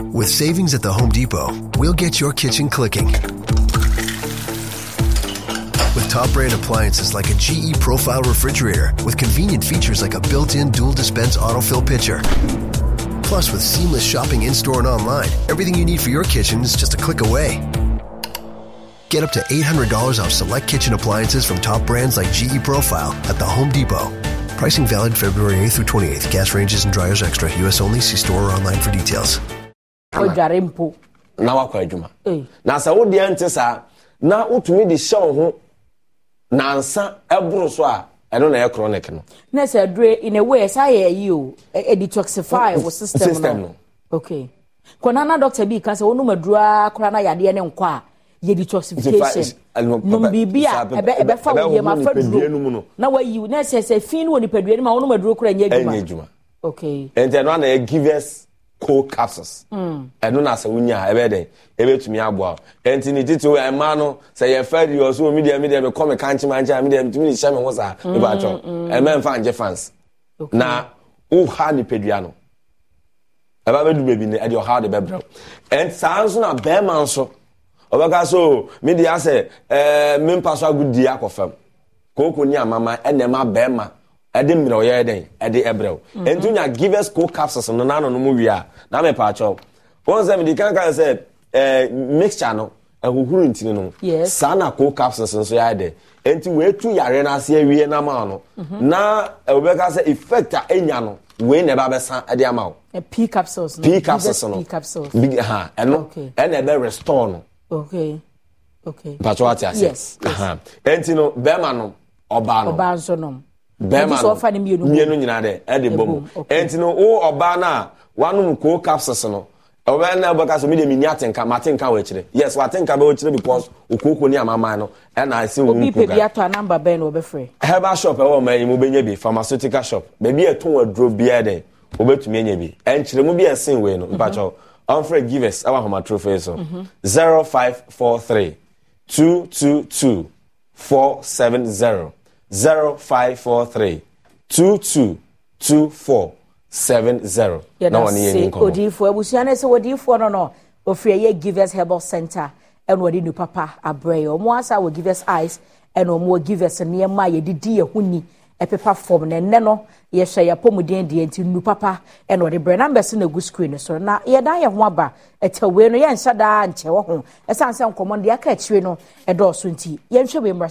With savings at the Home Depot, we'll get your kitchen clicking. With top brand appliances like a GE Profile refrigerator with convenient features like a built in dual dispense autofill pitcher. Plus, with seamless shopping in store and online, everything you need for your kitchen is just a click away. Get up to $800 off select kitchen appliances from top brands like GE Profile at the Home Depot. Pricing valid February 8th through 28th. Gas ranges and dryers extra. U.S. only. See store or online for details. Ɔdware mpo. Na wakɔ adwuma. Na sɛ wodeɛ nte saa na wotumi de hyɛ wo ho nansa ɛboro so a ɛno na ɛyɛ chronic no. Na sɛ adure in a way ɛsɛ ayɛ ayi o. Detoxify wɔ system System no. Okay kɔnana doctor bi ka sɛ wɔnum adura koraa na yadeɛ ne nkɔ a yɛ detoxification. Nom biribi a ɛbɛfa ɛbɛ- wo yam ɛbɛhohoro afa nipadua no mu duro na wayi wo. Na sɛ sɛ fi no wɔ nipadua no mu a wɔnum aduro koraa nyɛ adwuma. Okay nti ɛno ana yɛ givers cold capsules. ɛno na sɛ wonya ɛbɛ dɛ ɛbɛtumi aboa ɛnti ne titi wɔ ɛmaa no sɛ yɛfɛ de ɔso omi deɛ mi deɛ mi kɔ mi kankye mankyɛ mi deɛ mi tumi de hyɛ mi ho saa mi ba atwam ɛmɛ nfa nkyɛ fans. Na woha nipadua no. Ɛbɛ bɛ du beebi ne ɛde ɔha de bɛ brɛw ɛnti saa nso na bɛrima nso ɔbɛka so mi de asɛ ɛɛ mi mpa so agu die akɔ fam. Kooko ne amama ɛna ɛma bɛrima ɛde mmerɛ ɔyɛ dɛn ɛde ɛbrɛ wo ɛnti wonya givers co capsules no nano no mu wie a na mepakyɛw wɔn sɛ mede kankan sɛ ɛɛ mixture no ɛhohoro ntini no. Saa na co capsules nso yɛ dɛ ɛnti wɔatu yare no ase awie wo no. Na ɛwobɛka sɛ effect a ɛnya no wei na ɛba bɛsa ɛde ama wo Ɛ, p capsules no. P capsules no. P capsules. Big- ha ɛno ɛna ɛbɛ restore no. Okay. Okay. Mpatwɛ wate ase. Yes, yes. Ɛnti no bɛrima no ɔbaa no. Ɔbaa nso nom bɛrima no mmienu nyinaa dɛ ɛde bɔ mu ɛnti no wo ɔbaa no a wanom koo capsules no ɔbɛn na ɛbɛka so mi de mi ni atenka ma atenka wɔ akyire. Yes wa atenka bɛ wɔ akyire because okooko ni amaman no ɛna esi wɔn mu koga obi pebi ato a namba bɛn na ɔbɛfrɛ. herbal shop ɛwɔ ɔmo ɛyin mo bɛ nye bi pharmaceutical shop. Beebi ɛtɔn aduro biara de obetumi enye bi. Ɛnkyerɛ mu bi ɛsen wei no mhm. mpatsɔ ɔnfrɛ givers ɛwɔ ahomatrofo yi so mhm. zero five four three two two two four seven zero. 0543 2224 70 na wɔne yɛ ni yɛdase nkɔmmɔ. odiyifoɔ abusua no sɛ odiyifoɔ no no ɔfiri ɛyɛ givers herbal center ɛna ɔde nu papa abrɛ yɛ. Ɔmo asa wɔ givers eyes ɛna ɔmo wɔ givers nneɛma a yɛde di yɛn ho ni ɛpepa fam na ɛnɛ no yɛhyɛ yɛ apɔmuden deɛ nti nu papa ɛna ɔde brɛ. Numbers no egu screen no so. Na yɛdan yɛn ho aba ɛtɛ wei no yɛnhyɛ daa nkyɛ wɔ ho. Ɛsan sɛ nkɔmɔ no deɛ aka akyire no ɛdɔɔso nti yɛnhwɛ wei mmra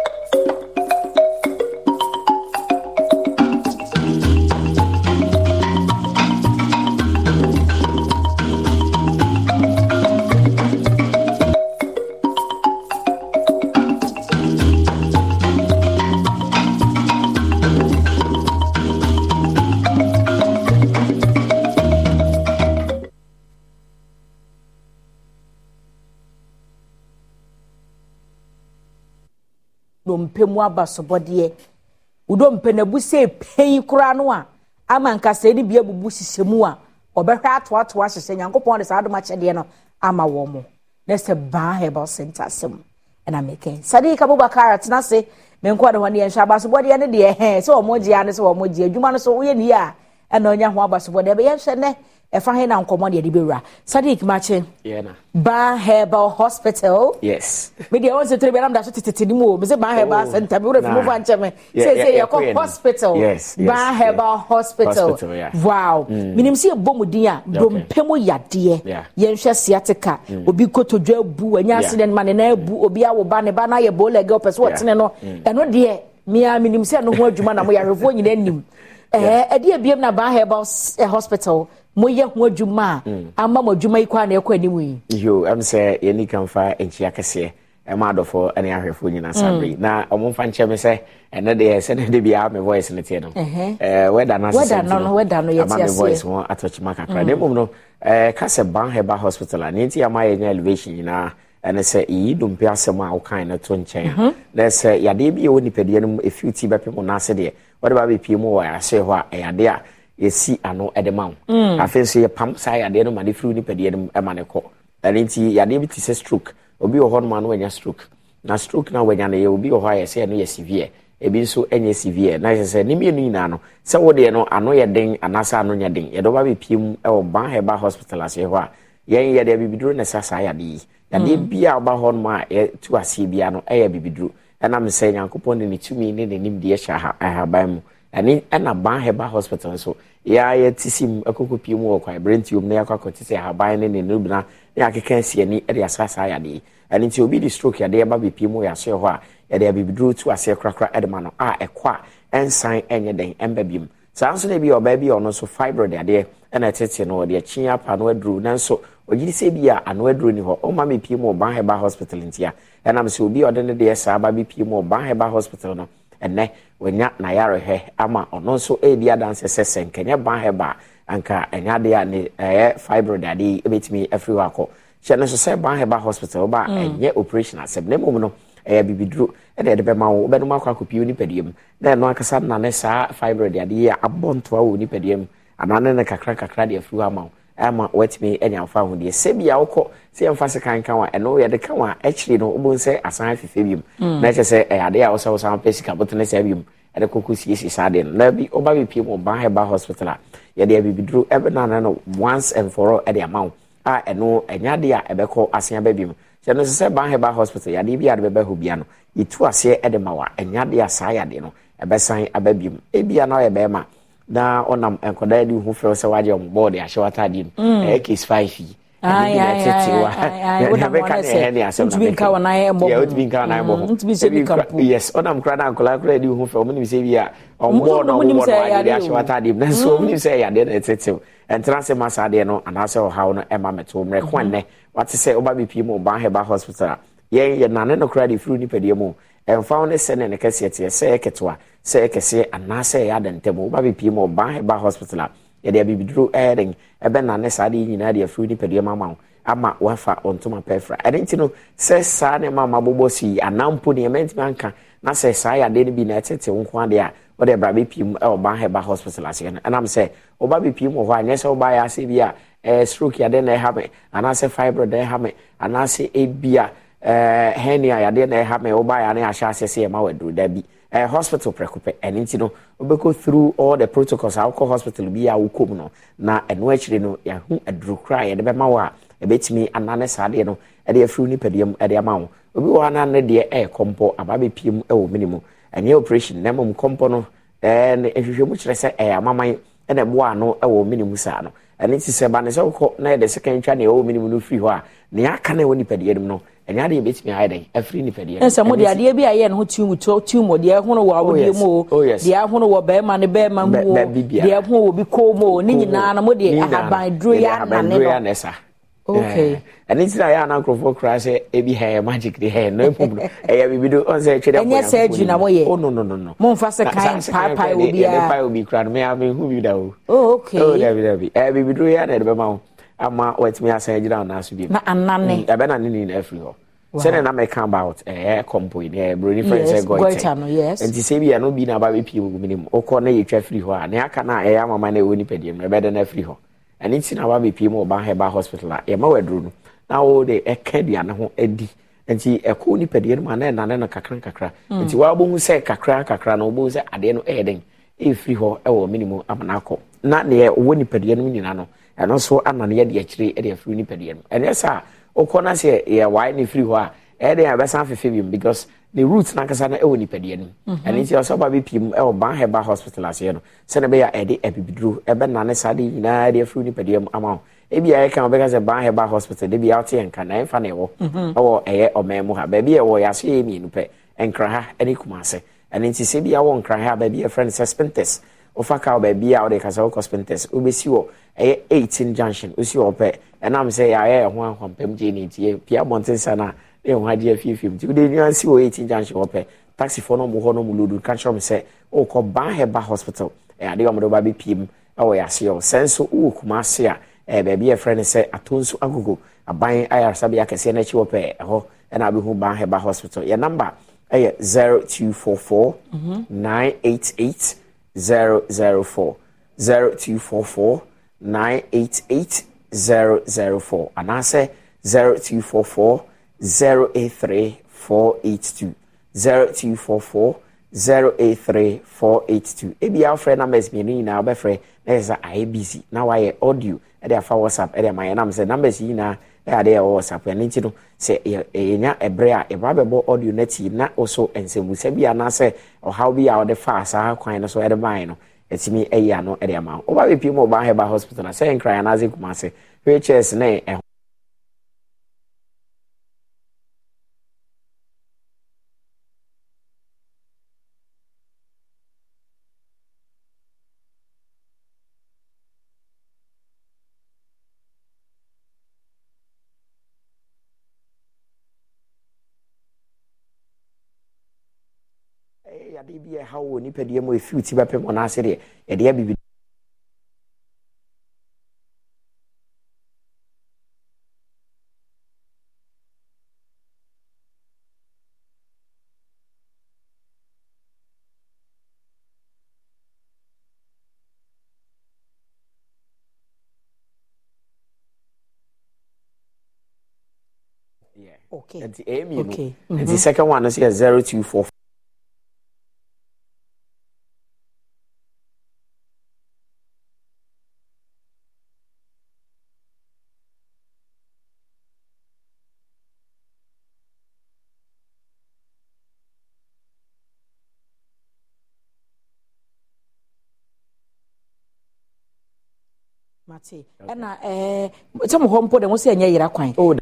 dompe mu aba sobɔdeɛ wodompe na busa epen koraa no a ama nkasa ne bi bubu hyehyɛ mu a ɔbɛhwɛ atoatoa hyehyɛ nyankopɔn de saa adom akyɛdeɛ no ama wɔn mo. Na sɛ baa herbal center asɛm ɛna mekɛn sadiq abubakar atena ase. Menkɔ de hɔ ne yɛnhwɛ abasobɔdeɛ no deɛ hɛn sɛ wɔn gye ano sɛ wɔn gye adwuma no so woyɛ nie a ɛna ɔnya ho abasobɔdeɛ bɛ yɛnhwɛ nɛ ɛfa hɛn na nkɔmɔ deɛ de bɛ wura sadiq makye ban herbal hospital. Yes. Mi deɛ wɔn nso tere bi anam da so tete ne mu o mi se ban herbal center. Mi wura fi mu fa nkyɛn mi sɛ yɛ kɔ hospital. Yes, yes, ban herbal hospital, wow. Minim si ebo mu din a dompe mu yadeɛ yɛn hwɛ siatika obi kotodwe bu wanya accident ma ne nan bu obi awo ba ne ba na yɛ bo lɛgɛ ɔpɛ so ɔtene no. E ɛno deɛ mia minim sɛ ɛno ho adwuma na mo yɛ ahwɛfoɔ nyinaa nim. Ɛɛ ɛdi ebiem na ban herbal eh, hospital moyɛ ho adwuma a ama mo adwuma yi kɔ a na ɛkɔ anim yi yo ɛm sɛ yɛni kan fa nkyia kɛseɛ ɛma adɔfoɔ ne ahwɛfoɔ nyinaa sabere na ɔmo mfa nkyɛn mi sɛ ɛnɛ deɛ sɛdeɛ de bia me voice no. Teɛ no wɛda no asesɛ nti no ama me voice ho atɔkyima kakra na mmom no ka sɛ ban heba hospital a ne nti ama yɛnya elevation nyinaa ɛne sɛ yiyi dompe asɛm a wokan no to nkyɛn a na sɛ yadeɛ bi a ɛwɔ nipadua no mu ɛfiw ti bɛpem no ase deɛ wɔde ba bɛpie mu wɔ aseɛ hɔ a ɛyɛ adeɛ a yɛsi ano de ma wo. Afei nso yɛpam saa yadeɛ no ma ne firi nipadua no mu ma ne kɔ. Ɛno nti yadeɛ bi te sɛ stroke. Obi wɔ hɔ nom a no wanya stroke. Na stroke na wanya no yɛ obi wɔ hɔ a yɛsɛ ɛno yɛ severe. Ebi nso nyɛ severe. Na yɛ sɛ ne mmienu nyinaa no sɛ wodeɛ no ano yɛ den anaasɛ ano nyɛ den. Yɛde ba bɛpie mu wɔ ban heba hospital aseɛ hɔ a yɛn yɛde bibiduro na ɛsa saa yadeɛ yi. Yadeɛ bia a ɔba hɔ nom a yɛtu aseɛ bia no ɛyɛ bibiduro ɛnam sɛ nyankopɔn de ne tumi ne n'anim deɛ hyɛ ahaban mu. Ɛne ɛna ban heba hospital nso yɛa yɛte si mu akɔkɔ pie mu wɔ kwaeberɛ ntiom na yɛakɔ akɔte sɛ ahaban ne ne nobina na yɛakeka asi ani de asa saa yadeɛ ɛno nti obi de stroke yadeɛ ba bɛpie mu yɛ asoɛ hɔ a yɛde abibiduro tu aseɛ korakora de ma no. A ɛkɔ a ɛnsan ɛnyɛ den ɛmba biom saa nso na bi ɔbaa bi a ɔno nso fibroid adeɛ ɛna ɛtete no ɔde akyi apa ano aduro nanso ogyiri sɛ bi a ano aduro ni hɔ ɔma mi pie mu ɔban heba hospital nti a ɛnam sɛ obi a ɔde ne deɛ saa ba bi pie mu ɔban heba hospital no. Ɛnɛ wanya n'ayarehwɛ ama ɔno nso ɛredi adanse sɛ sɛ nkɛnyɛ ban heba anka ɛnyɛ adeɛ a ne ɛyɛ fibroid adeɛ ɛbɛtumi afiri hɔ akɔ hyɛ no nso sɛ ban heba hospital ba ɛnyɛ operation asɛm na mmom no ɛyɛ bibiduro ɛna yɛde bɛma wo wobɛnom akɔ akɔpie nipadua mu na ɛno ankasa nane saa fibroid adeɛ a abɔ ntoa wɔ nipadua mu anaa ne ne kakra kakra de afiri hɔ ama wo ama watumi anya mfa ahodeɛ sɛ bia wokɔ sɛ yɛmfa se kan ka wa ɛno yɛde ka wa akyiri no wobɛhu sɛ asan afefe biom. Na ɛkyɛ sɛ ɛyɛ adeɛ a wo sɛ wo san pɛ sika botene saa biom ɛde kɔkɔ siesie saa adeɛ no. Na bi woba bɛpie mu ɔban heba hospital a yɛde abibiduro ɛbɛnane no once and for all ɛde ama wo a ɛno ɛnyɛ adeɛ a ɛbɛkɔ asen aba biom. Hyɛ no sɛ ban heba hospital yadeɛ bi a de bɛbɛ hɔ bia no yɛtu aseɛ de ma wa ɛnyɛ adeɛ a saa yadeɛ no ɛbɛsan aba biom. Ebia na ɔyɛ bɛrima na ɔnam nkɔdaa de ho fɛw sɛ wagye ɔmo bɔɔde ahyɛ w'ataadeɛ mu ɛyɛ case five yi yes ɔnam kora na nkɔlaa kora de ho fɛ ɔmo nim sɛ bi a ɔmbɔɔ na ɔmobɔ no wagye de ahyɛ w'ataadeɛ mu nanso ɔmo nim sɛ ɛyɛ adeɛ na ɛtetew ɛntena sɛ ma saa adeɛ no anaasɛ ɔhaw no ɛma mɛto mmerɛko ɛnnɛ wate sɛ woba bɛpie mu ɔban heba hospital. Yɛn yɛ nane no kora de firi nipadua mu ɛmfa wo ne sɛ ne ne kɛseɛ teɛ sɛ ɛketewa sɛ ɛkɛseɛ anaasɛ ɛyɛ adantam woba bɛpie mu ɔban heba hospital a yɛde abibiduro ɛyɛ den. Ɛbɛnane saa adeɛ nyinaa de afiri nipadua mu ama wo ama wafa ɔntoma pɛfra ɛno nti no sɛ saa nneɛma ma bobɔ so yi anaa mpo nneɛma ntumi anka na sɛ saa yadeɛ no bi na ɛtete wo nko adeɛ a wode bra bɛpie mu ɛwɔ ban heba hospital aseɛ no ɛnam sɛ woba bɛpie mu wɔ hɔ a nyɛ sɛ wobayɛ asɛ bi a stroke yadeɛ na ɛha me anaasɛ fibroid na ɛha me anaasɛ ebia ɛɛ hernia yadeɛ na ɛha me wobayɛ a ne ahyɛ aseɛ sɛ yɛma wɔ aduro da bi ɛɛ hospital prɛko pɛ ɛno nti no wobɛkɔ through all the protocols a hospital bi a wokɔ mu no na ɛno akyire no yɛho aduro kora a yɛde bɛma wo a ɛbɛtumi anane saa adeɛ no ɛde afiri nipadua mu ɛde ama wo. Obi wɔ hɔ no deɛ ɛyɛ kɔmpɔ aba bɛpie mu ɛwɔ mini mu. Ɛnyɛ operation na mmom kɔmpɔ no ɛɛ ne nhwehwɛmu kyerɛ sɛ ɛyɛ amaman ɛna ɛboa ano ɛwɔ mini mu saa no. Ɛne ti sɛ ba ne sɛ wokɔ na yɛde second twa ne ɛwɔ mini mu no firi hɔ a nea aka na ɛwɔ nipadua no mu no ɛnyɛ adeɛ bɛtumi ayɛ dɛn afiri nipadua no ɛsɛ mo de adeɛ bi ayɛ ne ho tum tum deɛ ɛhono wɔ awodeɛ mu o deɛ ɛhono wɔ bɛrima ne bɛrima mu o deɛ ɛhono wɔ bi kɔn mu o ne nyinaa no mo de ahaban duro yɛ anane no ɛne ntina yɛ ana nkurɔfoɔ koraa sɛ ebi hɛ magic de hɛ no mmom no ɛyɛ biribi do ɔn sɛ ɛtwerɛ ɛnyɛ sɛ adwi na moyɛ oh no no no no. Momfa sɛ kan paapae obiara yɛde pae obi koraa no mea mehu bi da o oh. Okay. Oh dabi dabi do yɛ na yɛde wo ama wɔatumi asan agyina anaso bi mu mm, ɛbɛ na ne ne nyinaa firi hɔ. Sɛne na mɛka about ɛyɛ kɔmpo ne ɛyɛ buroni fɛn sɛ goita nti sɛ bi yɛ no bi na ba bɛ pie mu ne mu okɔ ne yɛ twa firi hɔ a ne aka na ɛyɛ amama na ɛwɔ nipa deɛ mu ɛbɛ de na firi hɔ. Ɛne nti na ba bɛ pie mu ɔba hɛba hospital a yɛma wɔ aduro no na wɔwɔ de ɛka aduane ho adi. Nti ɛkɔ nipa deɛ no mu na ɛnane no kakra kakra. Nti wɔabɔhu sɛ kakra kakra na wɔbɔhu sɛ adeɛ no ɛyɛ den ɛfiri hɔ ɛwɔ minimu amana akɔ. Na deɛ ɔwɔ nipa deɛ no nyinaa no ɛno nso anane yɛde akyire ɛde afiri nipadua no ɛnyɛ sɛ a wokɔ no sɛ yɛwae no firi hɔ a ɛyɛ den ɛbɛsan fefe biom because ne root nankasa no ɛwɔ nipadua no mu. Ɛno nti ɔsɛ ɔba bɛpie mu ɛwɔ ban hɛba hospital aseɛ no sɛne ɛbɛyɛ a ɛde abibiduro ɛbɛnane saa de nyinaa de afiri nipadua mu ama wo. Ebi a yɛka wɔbɛka sɛ ban hɛba hospital de bi a wote yɛnka na ɛmfa na ɛwɔ. Ɛwɔ ɛyɛ ɔman mu ha. Baabi ɛwɔ yɛaso yɛ mmienu pɛ. Nkraha ne kumase. Ɛno nti sɛ bi a wɔ nkraha a baabi a yɛfrɛ no sɛ spintes wofa ka wɔ baabi a wode kasa wokɔ spintes wobɛsi wɔ ɛyɛ 18 junction. Wosi wɔ pɛ ɛnam sɛ yɛayɛ ɛho ahwampam gye ne nti pia abɔnten sa no a ne ho agye afiefie mu nti wode nua si wɔ eighteen junction wɔpɛ taxifoɔ no mu hɔ no mu lodu ka kyerɛ me sɛ wokɔ ban heba hospital. Adeɛ a wɔde wɔba bɛpie mu ɛwɔ yɛaseɛ sɛ nso wowɔ kumase a baabi yɛfrɛ no sɛ ato nso agogo aban ayaresabea kɛseɛ no akyi wɔpɛ ɛhɔ ɛna abɛhu ban heba hospital. Yɛ number ɛyɛ 0244 988 004 0244 988 004 anaasɛ 0244 083 482 0244 083 482 ebi afrɛ numbers mmienu nyinaa wobɛfrɛ na yɛ sɛ ayɛ busy na wayɛ audio. Ɛde afa whatsapp ɛde ama yɛ nam sɛ numbers yi nyinaa adeɛ ɛwɔ whatsapp ɛno nti no sɛ yɛnya ɛberɛ a yɛba bɛbɔ audio no ati na ɔso nsɛmmusa bi anaasɛ ɔhaw bi a wɔde fa saa kwan no so ɛde bae no ɛtumi ayi ano ɛde ama wo. Woba bɛpie mu ɔba hɛba hospital na sɛ nkran anaasɛ kumase. Wheelchairs ne ɛho ɔhaw wɔ nipadeɛ mu ɛfiri ti bɛpem ɔnaase deɛ yɛde abibi Okay. Okay. Mm-hmm. Nti, second one is here, 0244. ate. Ɛna eh, ɛɛ sɛm hɔ mpo de ho sɛ ɛnyɛ yera kwan. Oh,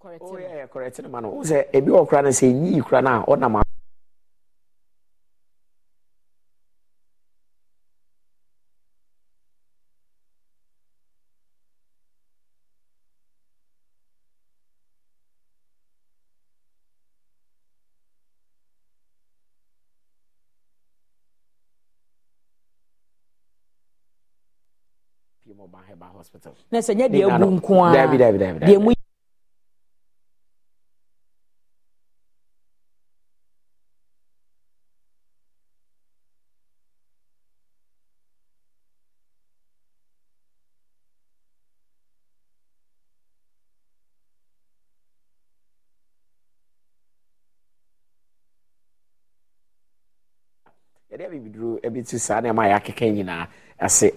correct oh yeah correct man o sɛ ebi wɔ kura no sɛ nyi kura no a ɔnam na sɛ nyɛ deɛ ebu nko ara dabi dabi dabi deɛ mu. yɛde abibiduro bi tu saa nneɛma a yɛakeka nyinaa ase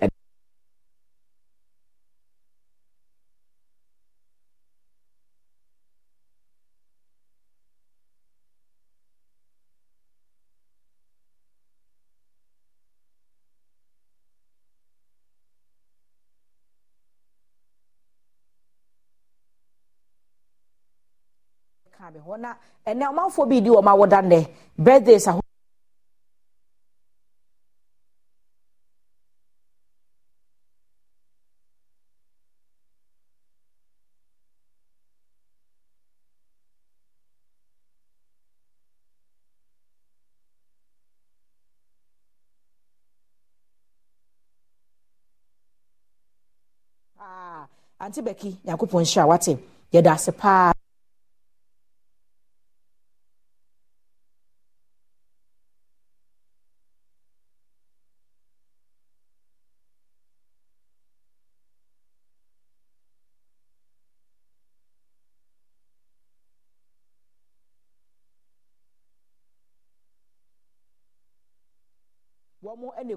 hɔ na ɛnɛ ɔmanfoɔ bi di wɔn awoda nnɛ birthdays aho. Ah, anti bɛki nyankopɔn nhyira wate yɛda ase paa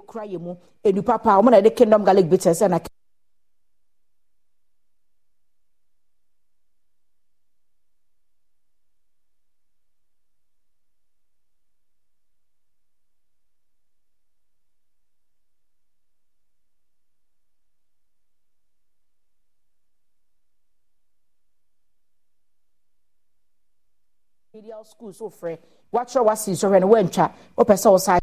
kura yɛ mu nnipa paa wɔn na yɛde kingdom garlic bitters sɛ media school so frɛ wakyerɛ wasi sɔhwɛ no wantwa wopɛ sɛ wo saa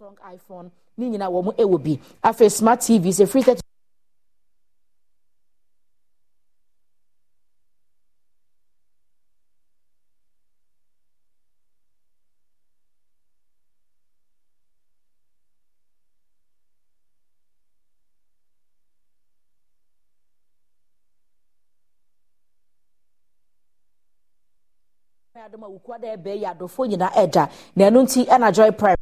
strong iphone. Ne nyinaa wɔn wɔ bi. Afei smart tv sɛ free thirty. adom a wukua na ɛno nti joy prime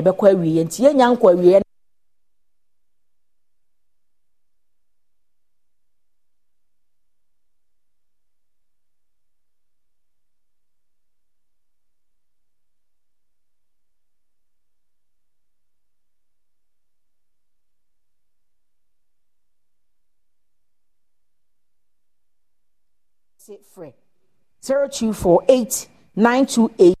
ɛbɛkɔ awieɛ nti yɛnya nkɔ awieɛ frɛ 0248 928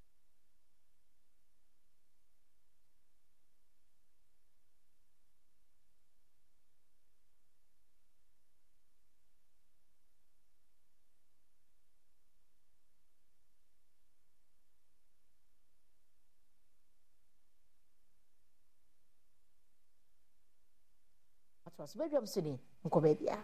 Vejamos se um comeria.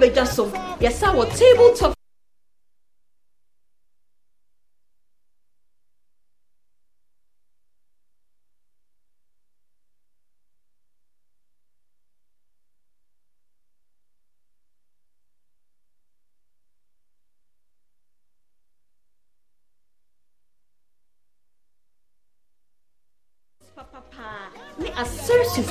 Bi abɛdwa so yɛsa wɔ table top. Papapaa ne assertions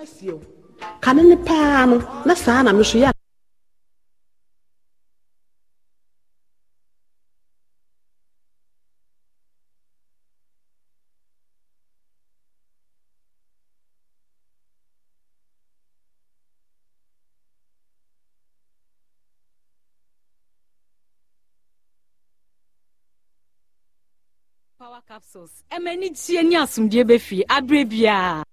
mɛsiɛ paa no na saa na me so yɛ power capsules ɛmɛ ni tie ni asomdue bɛ fi abere biara.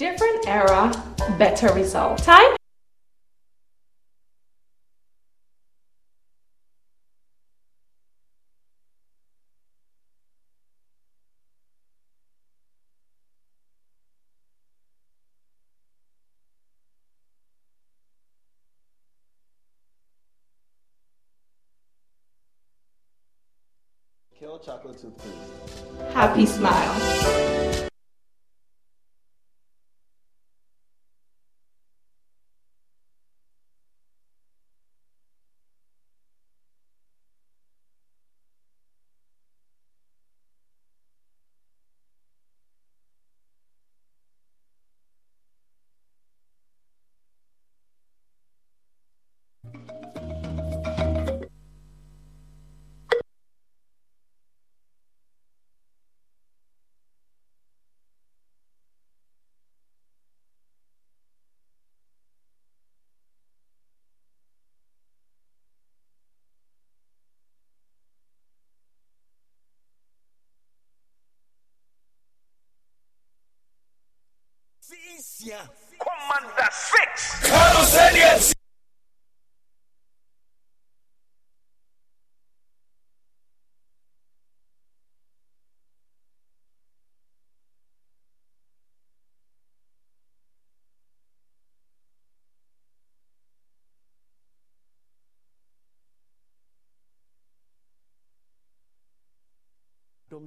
Different era, better result. Time Kill chocolate toothpaste.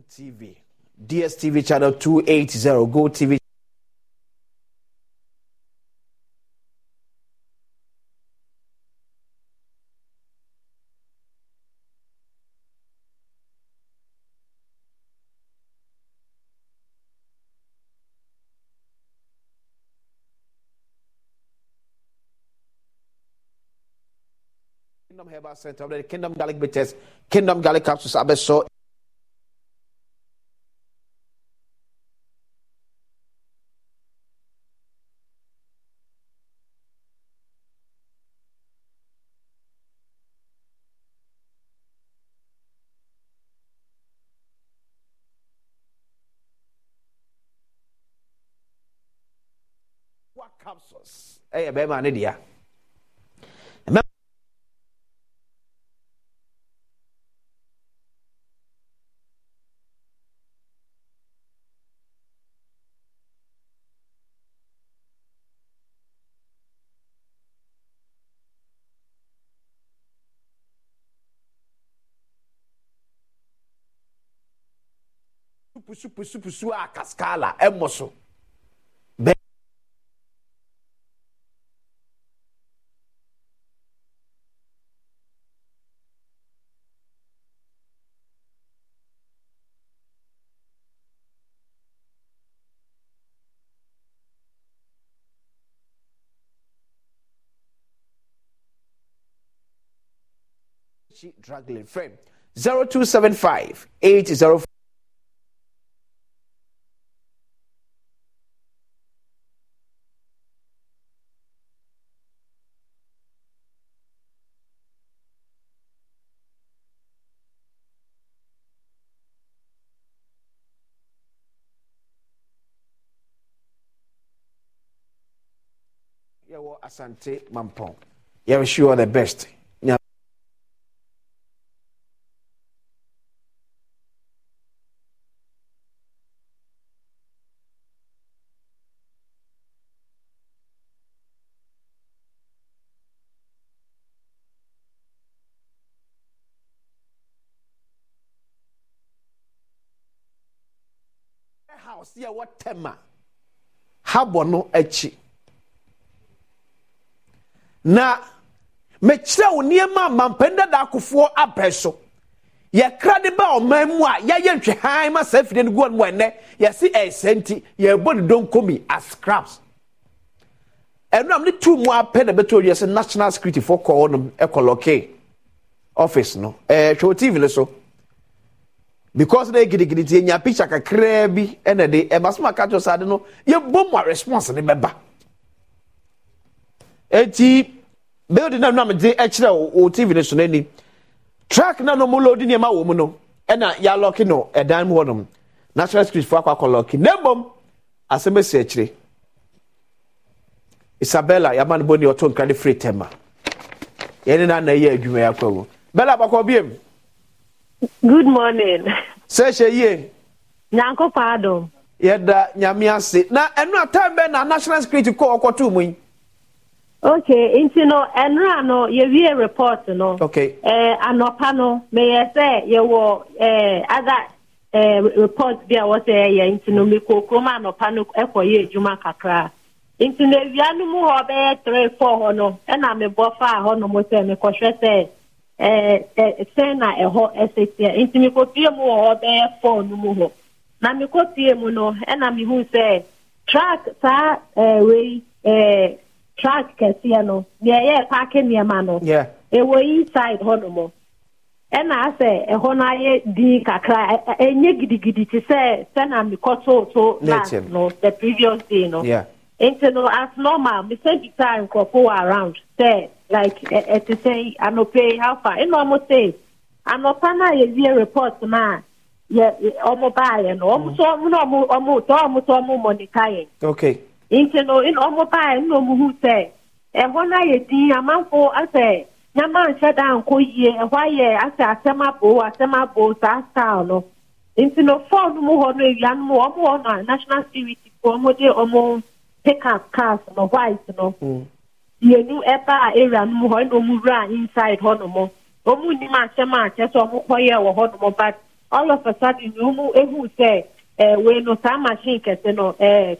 TV, DSTV channel 280, Go TV Kingdom Herbal Center, the Kingdom Garlic Bitters, Kingdom Garlic Capsules, Abeso. Capsules. Hey, bɛrima ne deɛ pusupusupusu a kaskala ɛmmɔ so drug frame 0275 805 yɛwɔ asante mampɔn yɛ wish you all the best tɛm habɔ no akyi. Na mekyerɛ wo nneɛma a mampanin dada akofoɔ abɛn so. Yɛkra de ba ɔman mu a yɛyɛ ntwehan ma saa afidie no gu ɔno mu ɛnɛ yɛsi ɛsɛ nti yɛbɔ ne donkomi as scraps ɛnum ne tu mu apɛ na bɛtɔ owie sɛ national security fo kɔ hɔnom ɛkɔlɔke office no. Ɛɛ hwɛ o tv no so because na gidigidi ti enya picture kakraa bi ɛna de ɛma so ma ka kyerɛ saa de no yɛbɔ mu a response ne bɛba eti building na nua mi de ɛkyerɛ o tv no so n'ani truck na no mo load nneɛma wɔ mu no. Ɛna yɛalɔke no. Ɛdan mu hɔnom national security fo akɔ akɔlɔke na mmom asɛm esi akyire isabella yaba no bɔni ɔtɔ nkra de firi tɛma yɛne na na ɛyɛ adwuma yɛ akɔ mu bella bakɔ biem good morning. Sɛ hyɛ yie nyankopɔn adom yɛda nyame ase. Na ɛno a time bɛ na national security kɔ ɔkɔtoo mu yi? Okay nti no ɛnora no yɛwie report no. Okay. Eh, anɔpa no meyɛ sɛ yɛwɔ eh, ada eh, report bi a wɔsɛ ɛyɛ nti no mekɔ kurom anɔpa no ɛkɔyɛ adwuma kakra. Nti no awia no mu hɔ bɛyɛ three four hɔ no ɛna mebɔ faa hɔ nom sɛ mekɔhwɛ sɛ sɛn na ɛhɔ ɛsɛteɛ nti mekɔpie mu wɔ hɔ bɛyɛ four no mu hɔ na mekɔpie mu no ɛna mehu sɛ track saa eh, wei eh, track kɛseɛ no deɛ ɛyɛ paake nneɛma no ɛwɔ yi side hɔ nom ɛna asɛ ɛhɔ no ayɛ din kakra ɛnyɛ gidigidi te sɛ sɛna mekɔtooto last no the previous day no. Nti no as normal mesɛ bisa nkurɔfo wɔ around sɛ like ɛte sɛ anɔpɛ how far? Ɛna ɔmo se anɔpa no a yɛwie report no a yɛ ɔmo baayɛ no. Ɔmo so ɔmo na ɔmo ɔmo tɔ ɔmo tɔ ɔmo mɔnika okay. Nti no ɔmo baa nna ɔmo hu sɛ ɛhɔ no ayɛ din amanfo asɛ nyama nhyɛ da nkɔ yie ɛhɔ ayɛ asɛ asɛm abo asɛm abo saa style no nti no. Fɔɔ no mu hɔ no ewia no mu ɔmo wɔ no national security fo ɔmo de ɔmo pick up cars no white no. Mmienu ɛba a area no mu hɔ ɛna ɔmo wura inside hɔ no mo ɔmo nim asɛm a kyɛ sɛ ɔmo kɔyɛ wɔ hɔ no mo but all of a sudden ɔmo ehu sɛ wei no saa machine kɛse no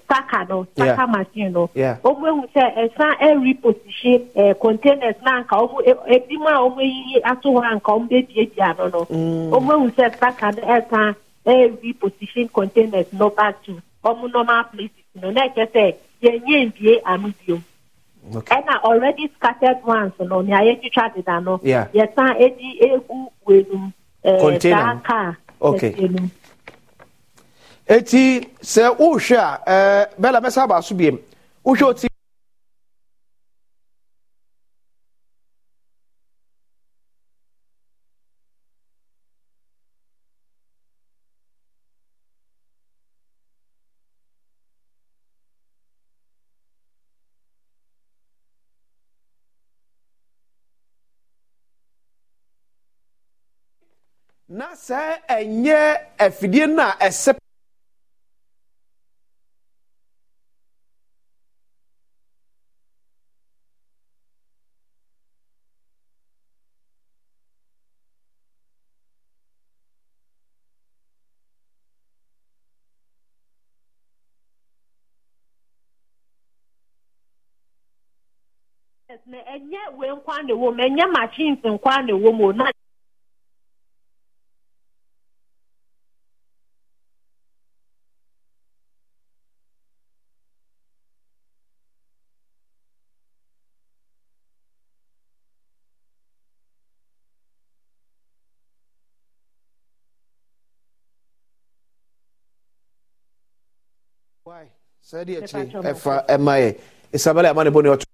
saka no saka machine no. Ɔmo ehu sɛ ɛsan ɛreposition containers na nka ɔmo ebi mu a ɔmo eyiyi ato hɔ a nka ɔmo bebiebia no no. Ɔmo ehu sɛ saka no ɛsan ɛreposition containers no back to ɔmo normal places no. Na ɛkyɛ sɛ yɛnyɛ mbie ano bio Okay. And I already scattered once, you know, near Echicha did I know. Yeah. Yes, I edi egu wedum. Eh, Container. Okay. Eti sɛ wohwɛ a, eh, bɛla mɛsa baaso biem. Wohwɛ oti ɛnyɛ afidie no a ɛsɛ ɛnyɛ wei nkwa na ɛwɔ mu. Ɛnyɛ machines nkwa na ɛwɔ mu. Na sɛdeɛ akyire ɛfa ɛma yɛ isabella ama ne bɔ ne ɔto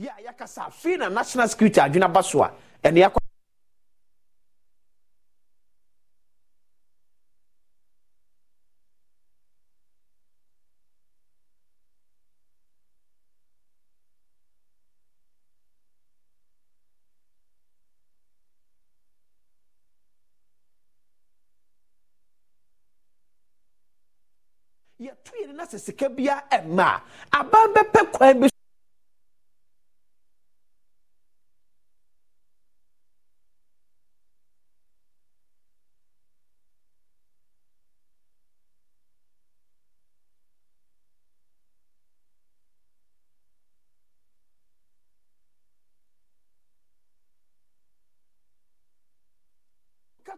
yɛ a yɛkasa afei na national security adwene aba so a ɛne yɛkɔ sɛ sika bia ɛma a aban bɛpɛ kwan bi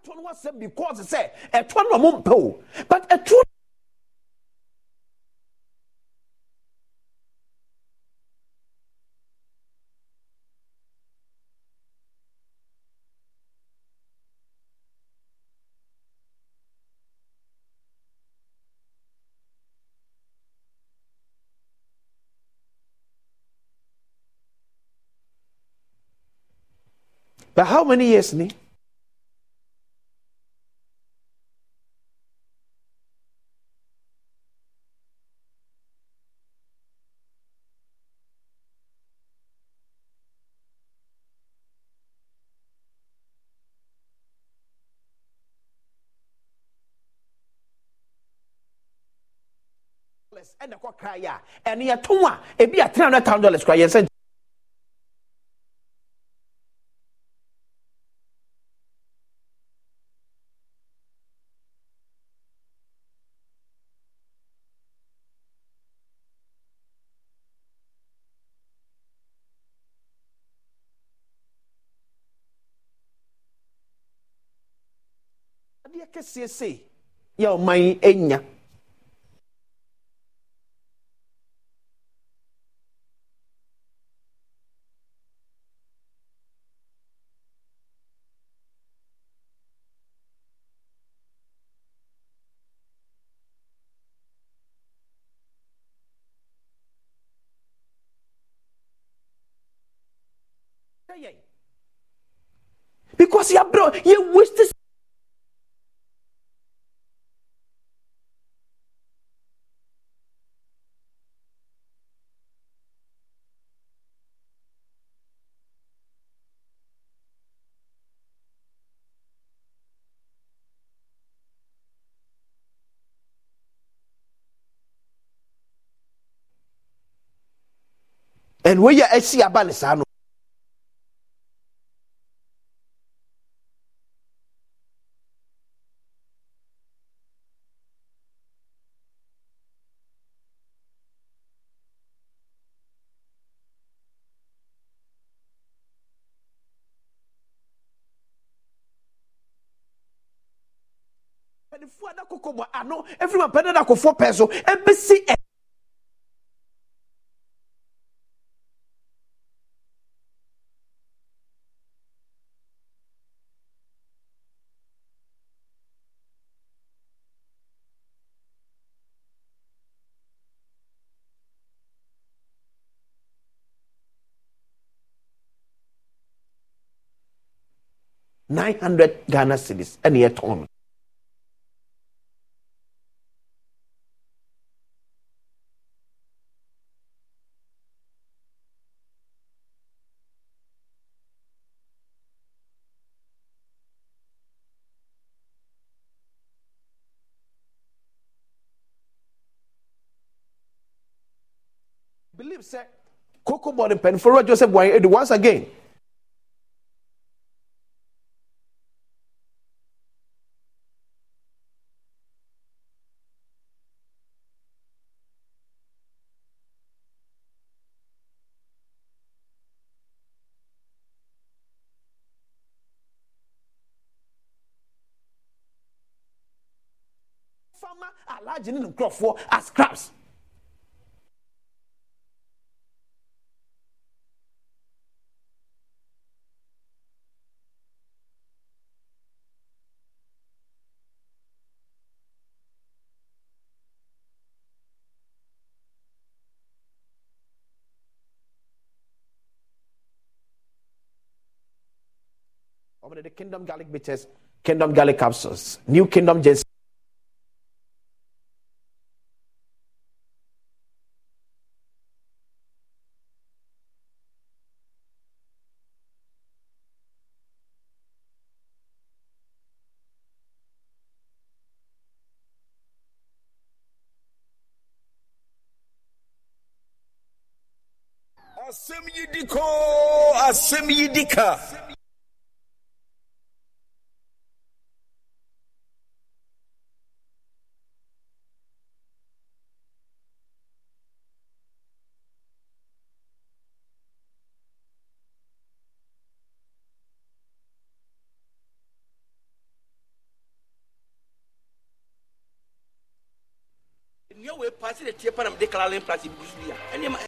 ɛtoɔ no wasɛm because sɛ ɛtoɔ no ɔmo mpɛ o but ɛtoɔ But how many years ni? ɛna a three hundred thousand dollars. Sei yɛ ɔman anya And yɛ are aba ne saa no mpanifoɔ adakɔkɔbɔ ano ɛfiri mampɛne 900 Ghana cities and yɛtɔn no believe sɛ koko pen for joseph wayɛ once again. Alhaji ne ne nkurɔfoɔ as scraps. The Kingdom Garlic Bitters, Kingdom Garlic Capsules, New Kingdom Ginseng. بيدك Passe de tia para me declarar em prazer de Guzulia. Ele é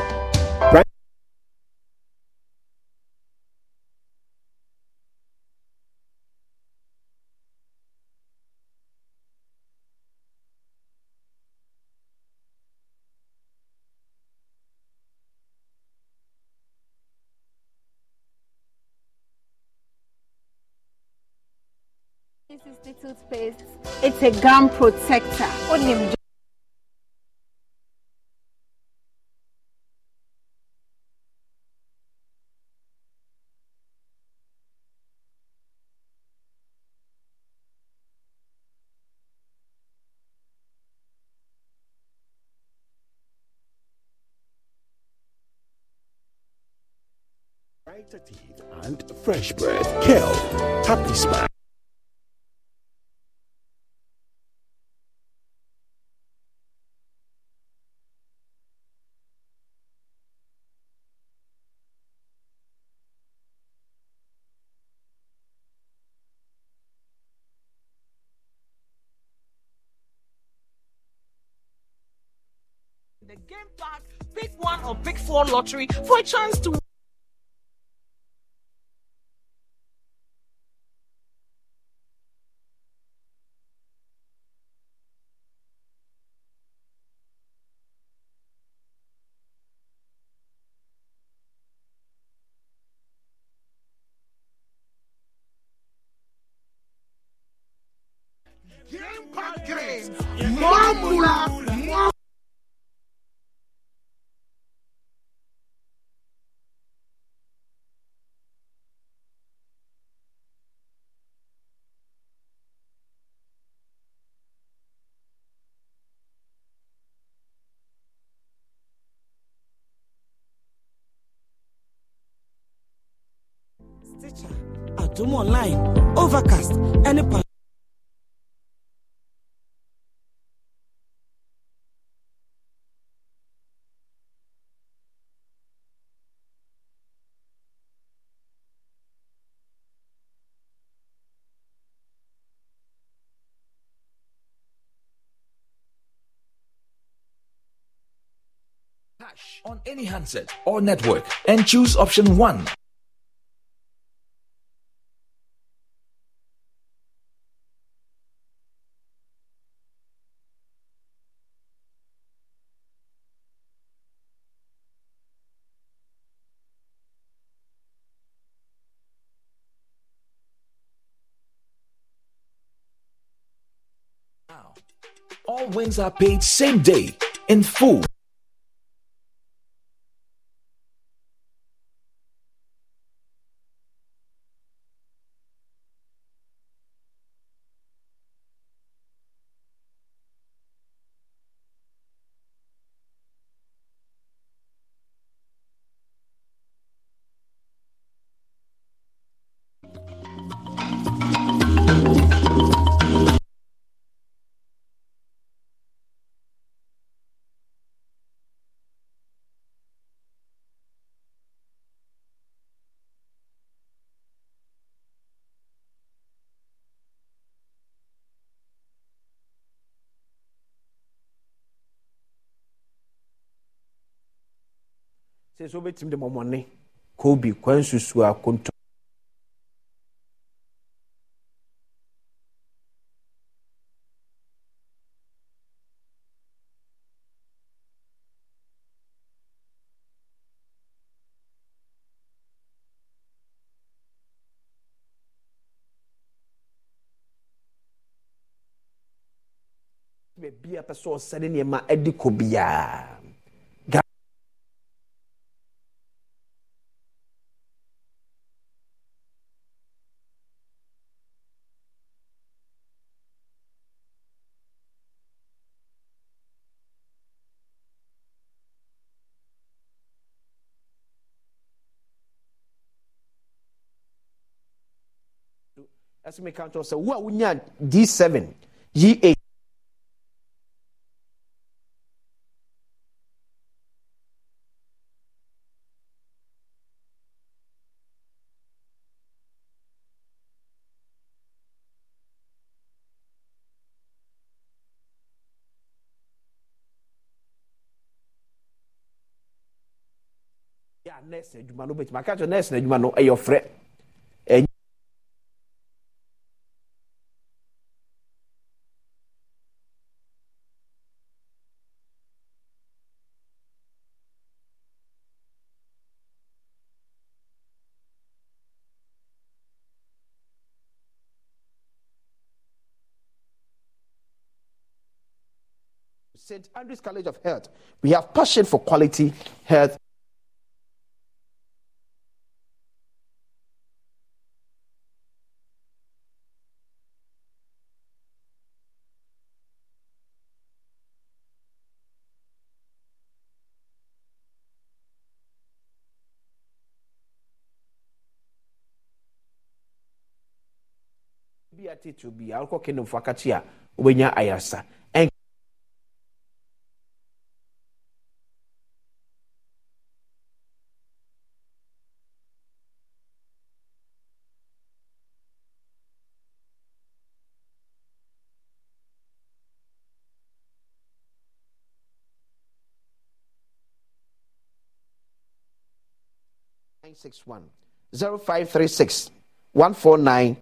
A gum protector. Brighter teeth and fresh breath. Kale. Happy smile. 4 lottery for a chance to Online, Overcast, any part. on any handset or network and choose option 1. All are paid same day in full. Sɛ wobɛtumi de mɔmɔne. Kobi kwansusu a konto baabi a pɛ sɛ ɔsɛne nneɛma adi kɔ biara ɛsɛ meka kyerɛ sɛ wo a wonya d7 yi8 nurse adwuma no wobɛtumi. Aka kyerɛ nurse no adwuma no ɛyɛ St. Andrew's College of Health, we have passion for quality health. Biati to be alcohol kingdom for Kachia, Wenya Ayasa. 0561 0536 149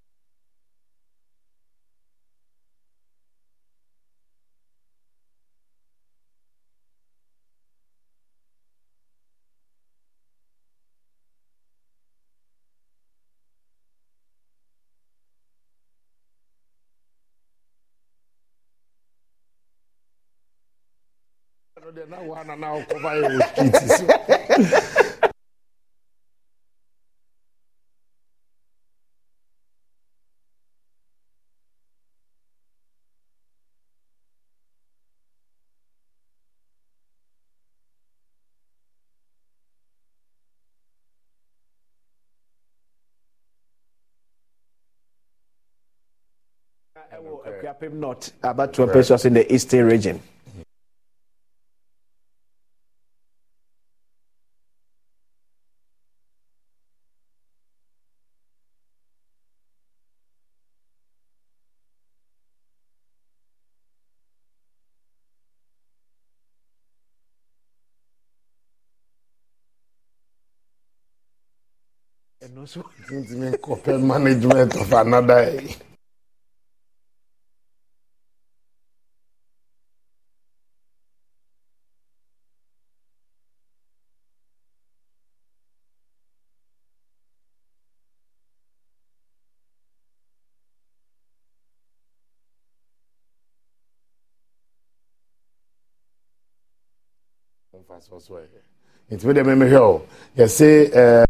na wana na ọkọba ya wọ street so Apim North, Abatoa right. Pesos in the Eastern region. Management of another. asɔsɔ yɛ ntumi dɛm mi hwɛ o yɛsi ɛɛ. Eh,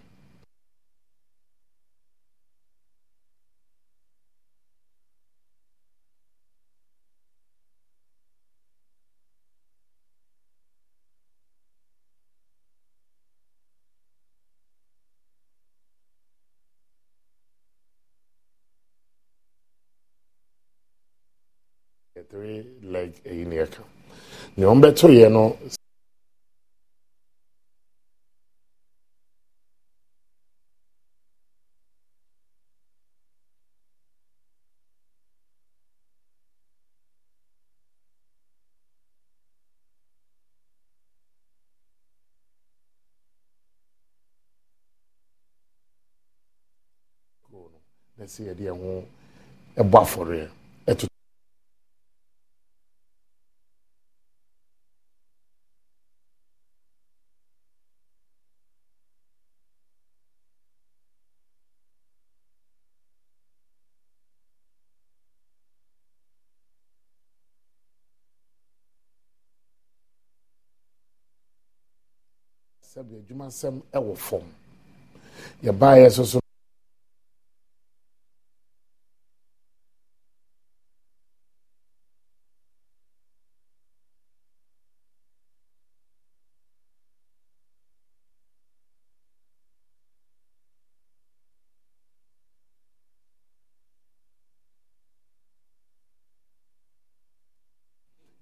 nea ɔmbɛto yɛ no na sɛ yɛde yɛn ho ɛbɔ afɔreɛ adwumasɛm ɛwɔ fam. Yɛbaeɛ so so.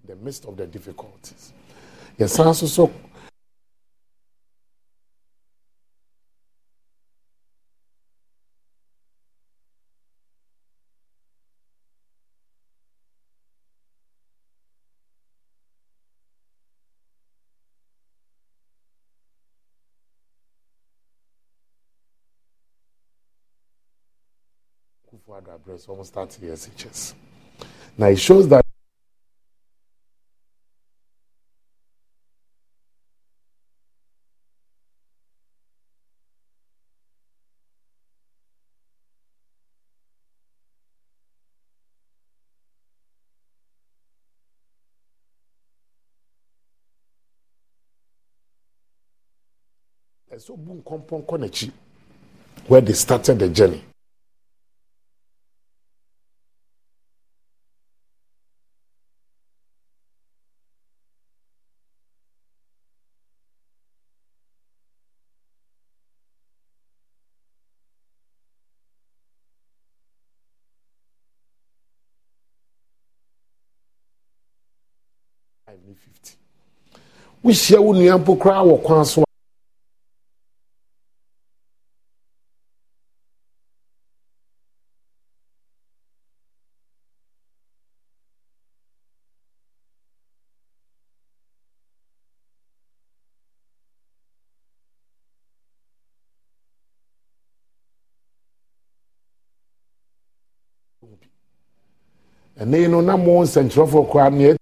The midst of the difficulties. Nso so Address almost 30 years HS. Now it shows that nkɔmpɔnkɔ n'akyi where they started the journey. Wohyia wo nua mpo koraa wɔ kwan so ɛnɛ yi no na mo nsɛnkyerɛfoɔ koraa neɛ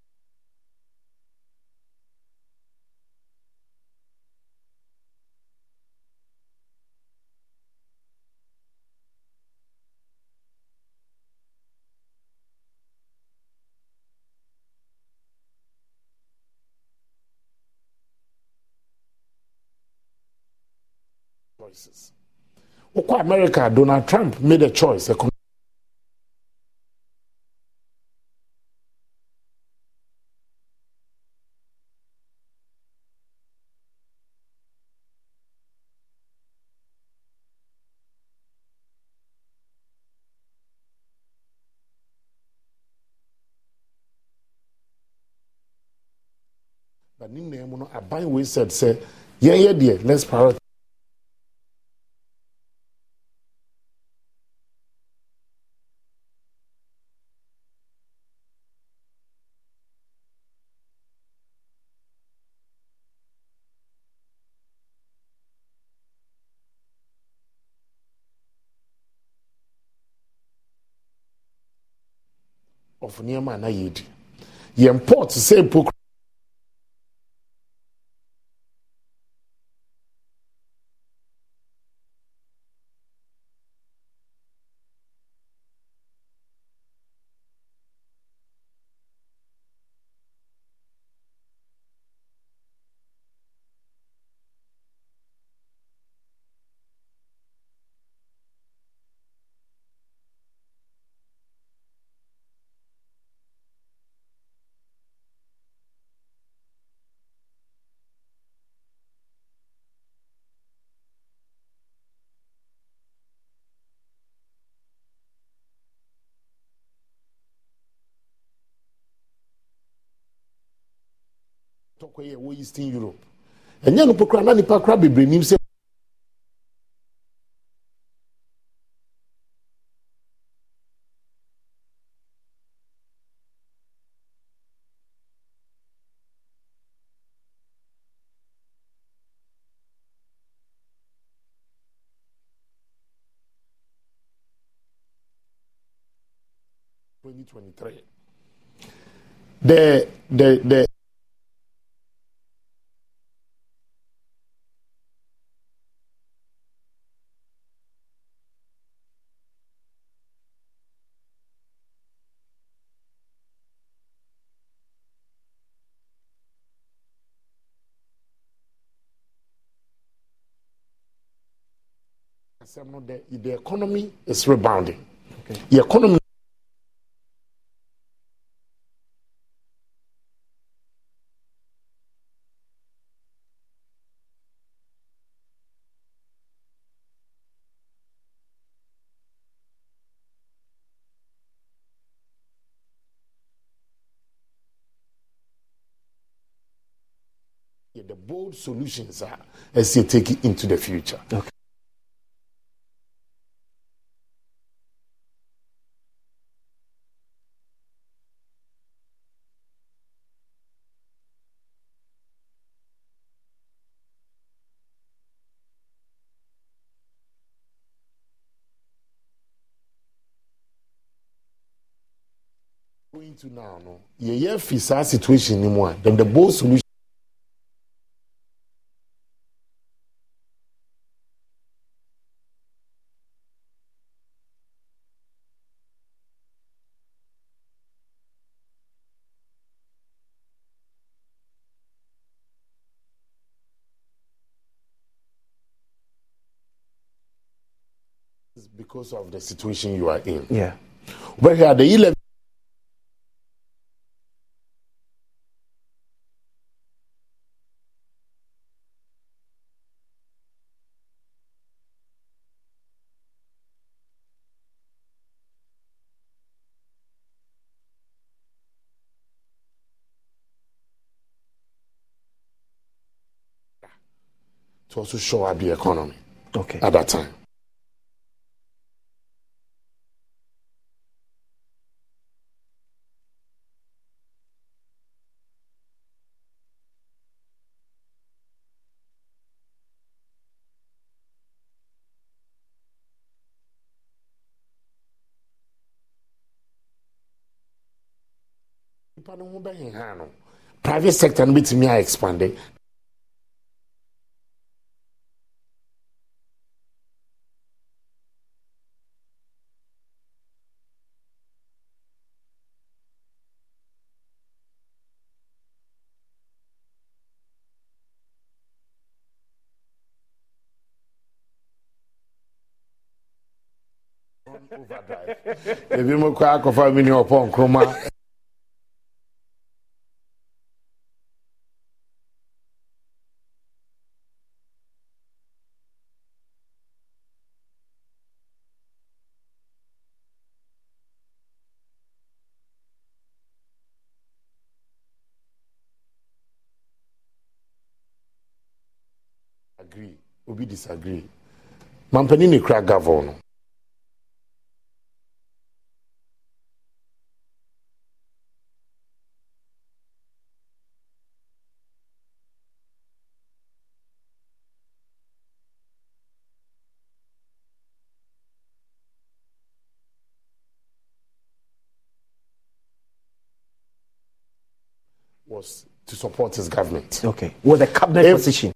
choices. America, Donald Trump made a choice. But nyinaa mu no aban said sɛ yɛn yɛ deɛ let's prioritize. Of nneɛma a na yɛdi yɛn port sɛ mpo eastern europe ɛnyɛ no na nipa kora bebree nim sɛ. Twenty twenty three. The the the the the economy is rebounding okay. the economy. the bold solutions are as you take it into the future. Okay. Into now no yɛyɛ fi saa situation ni mu a then the bold solution. because of the situation you are in. Yeah. But here, the 11 to also shore up the economy okay. at that time. private sector no bɛtumi a expande ebi mo kɔ akɔfa mi ni ɔpɔ nkroma. obi disagree mampanin ne kura gavɔ no. Was to support his government. Okay. With a cabinet if, position.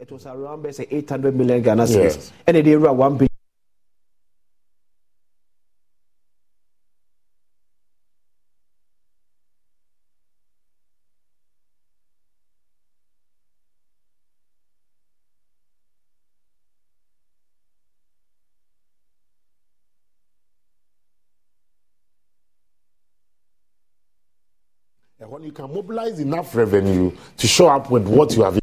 It was around say 800 million Ghana cedis. Yes. And it around 1 billion. when you can mobilize enough revenue to show up with what you have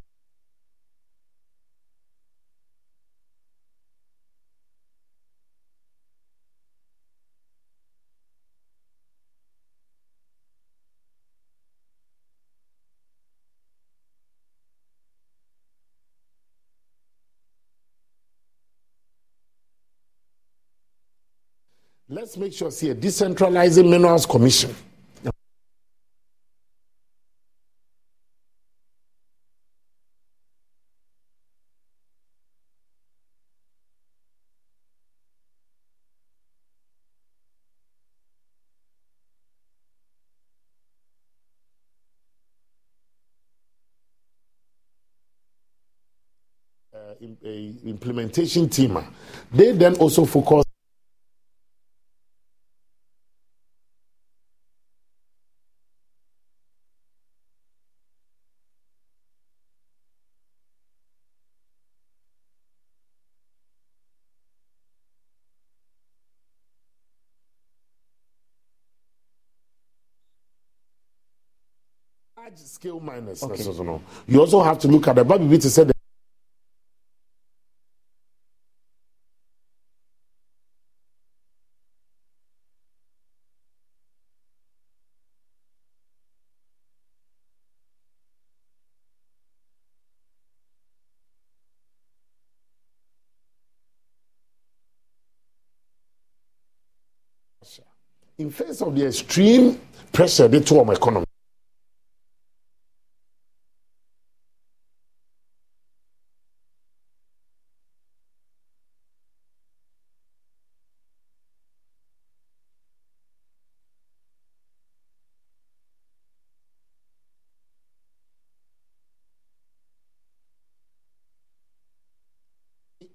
let's make sure see a decentralizing minerals commission. Uh, implementation team. Ah, they then also focus large scale miners. Okay. You also have to look at the Baby to say that. in face of the extreme pressure they took on economy.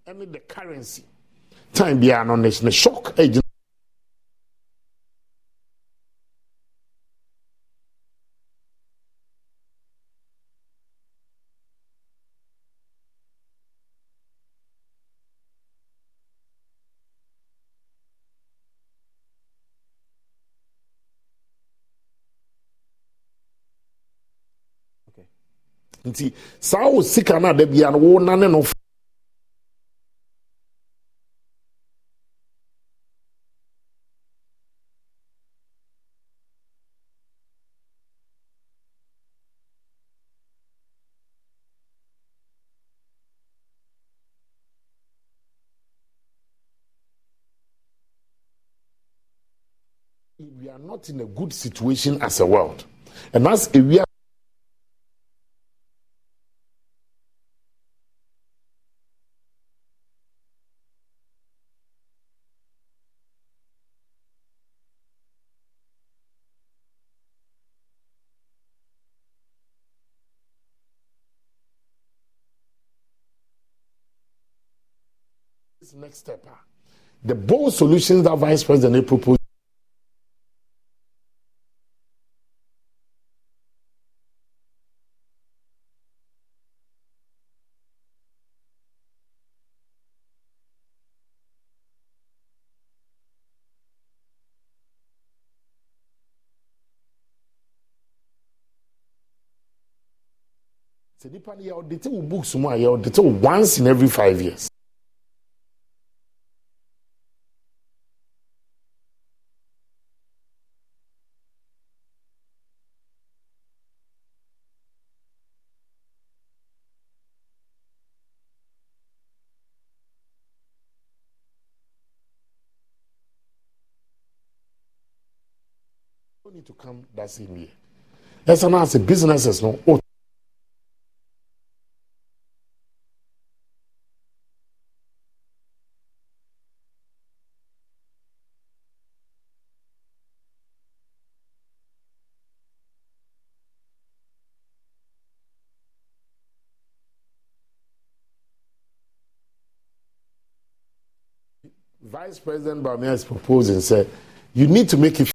Ɛne the currency time biara no ne shock agent nti saa wo sika no a da bia no wo nane no we are not in a good situation as a world. And as we are next step. Ah. The bold solutions that Vice President proposed wo a yɛ ɔde te once in every five years. Come that same year ɛsɛ no ase businesses no o. Vice President Bawumia is proposing, say, you need to make it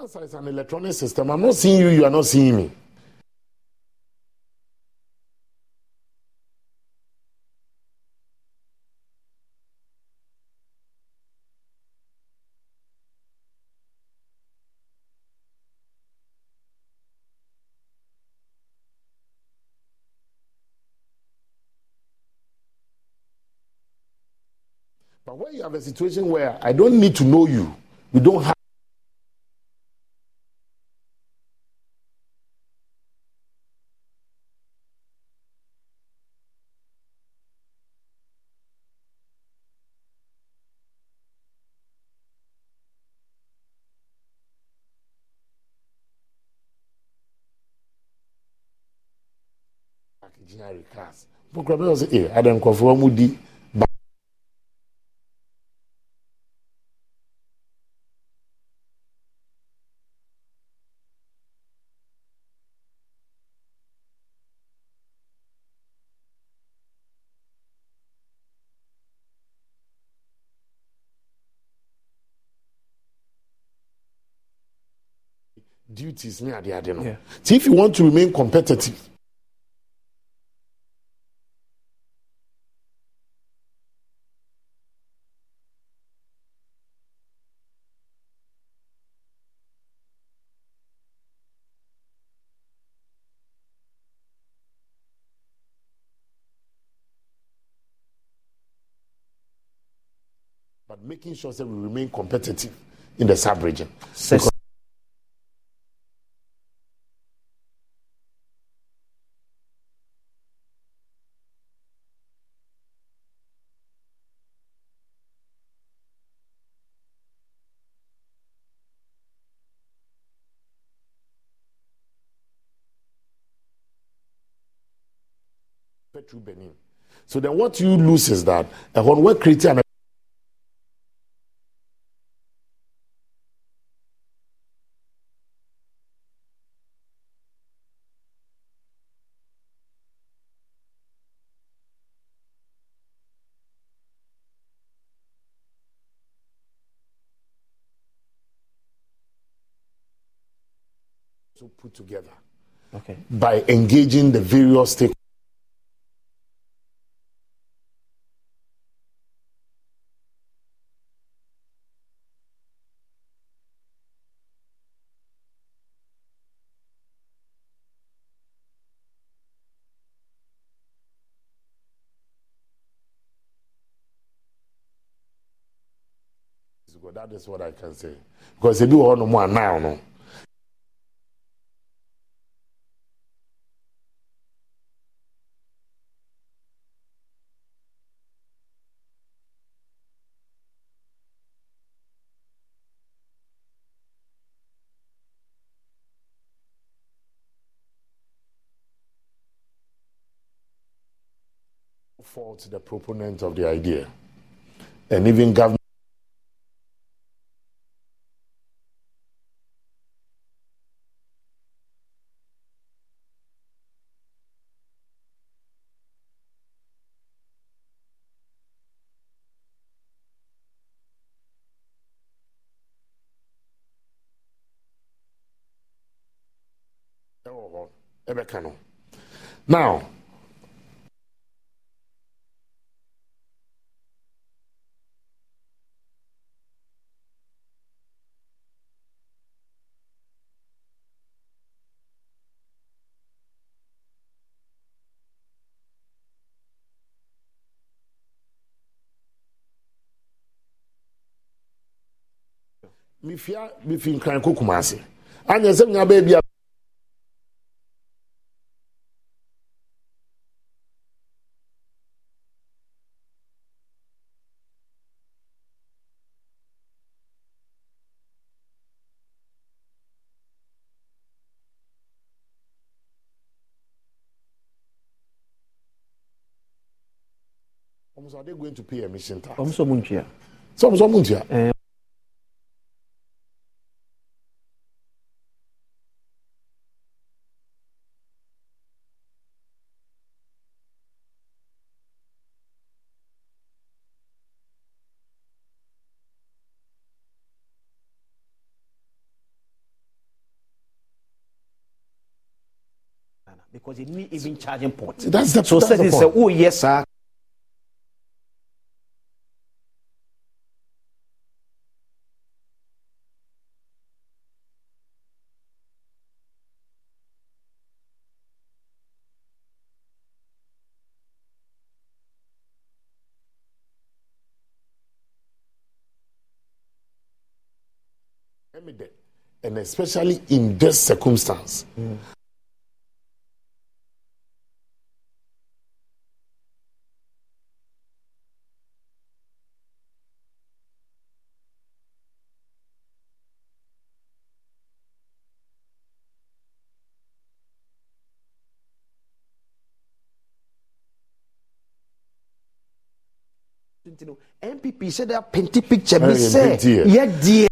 Once it's an electronic system, I'm not seeing you, you are not seeing me. But when you have a situation where I don't need to know you, we don't have engineering class. Bukura bɛ sɛ ee adan mu di ba. duties ne ade ade no so if you want to remain competitive but making sure that we remain competitive in the sub region. Benin. So then what you lose is that when we're creating put together Okay. by engaging the various stakeholders. That is what I can say. Because if you want more now, no. Fault the proponent of the idea. And even government now mefia mefi nkran ko kumase anyɛ sɛ menya baabi a are they going to pay emission tax? Ọmọ sọ because it need even charging port. That's the so that's the say point. oh yes sir. and especially in this circumstance. nti no npp hyɛ dɛ apɛnti picture bi Ɛyɛ sɛ mpɛnti yɛ. yɛ deɛ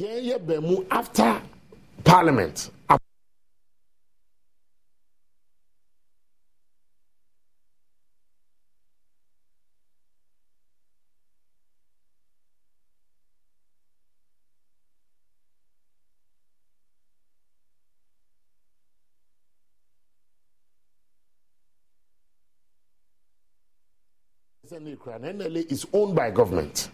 yɛn yɛ bɛn mu after parliament. NLA is owned by government.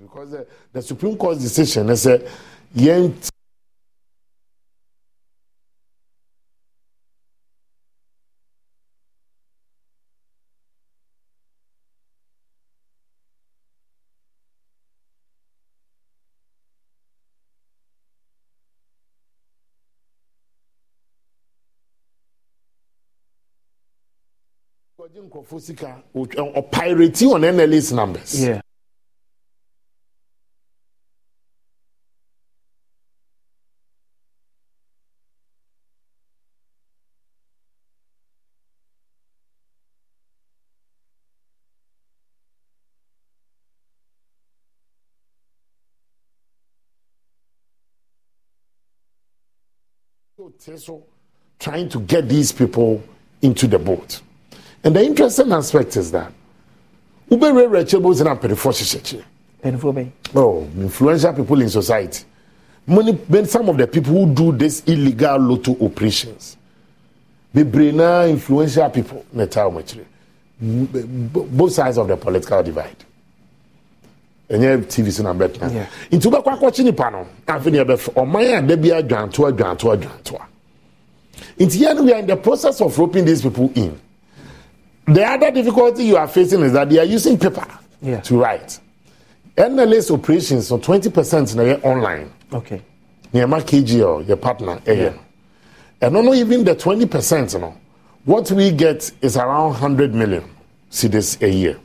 Because the, the Supreme Court decision is a yen nkurɔfoɔ sika ɔpirate on NLA's numbers. Yeah. so trying to get these people into the boat. And the interesting aspect is that Ube Rere Chebos and. Mpanyinfoɔ bɛn. Oh, influential people in society. When some of the people who do this illegal lotto operations, bebree na influential people na wɔn akyire. B- Both sides of the political divide. ɛnyɛ tv so na bɛtena Yeah. nti wobɛkɔ akɔkye nipa no afei ne yɛbɛfɛ ɔman a da bi adwantoa adwantoa adwantoa nti yɛn no we are in the process of roping these people in the other difficulty you are facing is that they are using paper Yeah. to write. Nlas operations so 20 percent na yɛ online. Okay. Nneɛma kgl yɛ partner ɛyɛ no. Ɛno no even the 20 percent no what we get is around 100 million cedis a year.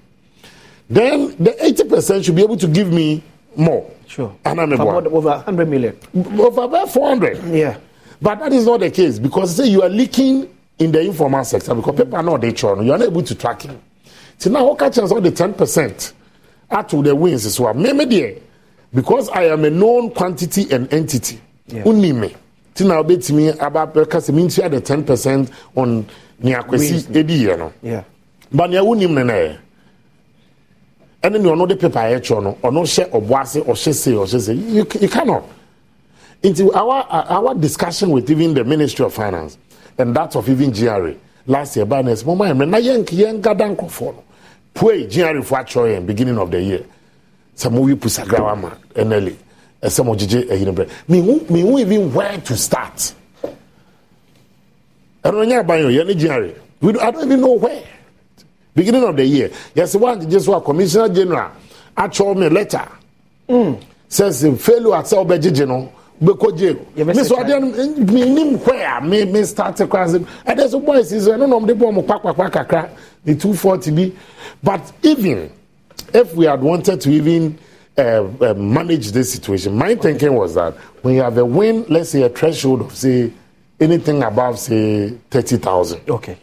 Then the 80 percent should be able to give me more. Sure. And I'm about over 100 million. Over about 400 yeah. But that is not the case because say you are leaking in the informal sector because people are not they churn. You are not able to track him. So now who catches all the ten percent out to the wins is what Maybe dear because I am a known quantity and entity. Only Unime. So now bet me about because me had the ten percent on niakwesi edi. Yeah. But nia nene. And then you know the paper I no or no share or boise or she say or she say you you cannot. Into our our discussion with even the Ministry of Finance. And that of even GRA last year by next moment na yɛn yɛn gada nkɔfoɔ no pue GRA fo akyerɛ yɛn beginning of the year. Sɛ mo wi pusagrawa ma NLA ɛsɛ mo gyegye ɛyi no brɛ mihu mihu even where to start? Ɛno nyɛ aban yɛ yɛn GRA we don't, I don't even know where. Beginning of the year. Yɛsɛ wa gyegye so a commissioner general akyerɛ me letter. Says failure at sɛ ɔbɛgyegye no bɛkɔ jail me so adeɛ no menim hwɛ a me me start kora sɛ ɛdɛ so boys is ɛno na ɔmde bɔ ɔmo kpakpakpa kakra ne 240 bi. But even if we had wanted to even uh, uh, manage this situation my thinking was that when you have a win let's say a threshold of say anything above say 30000 okay.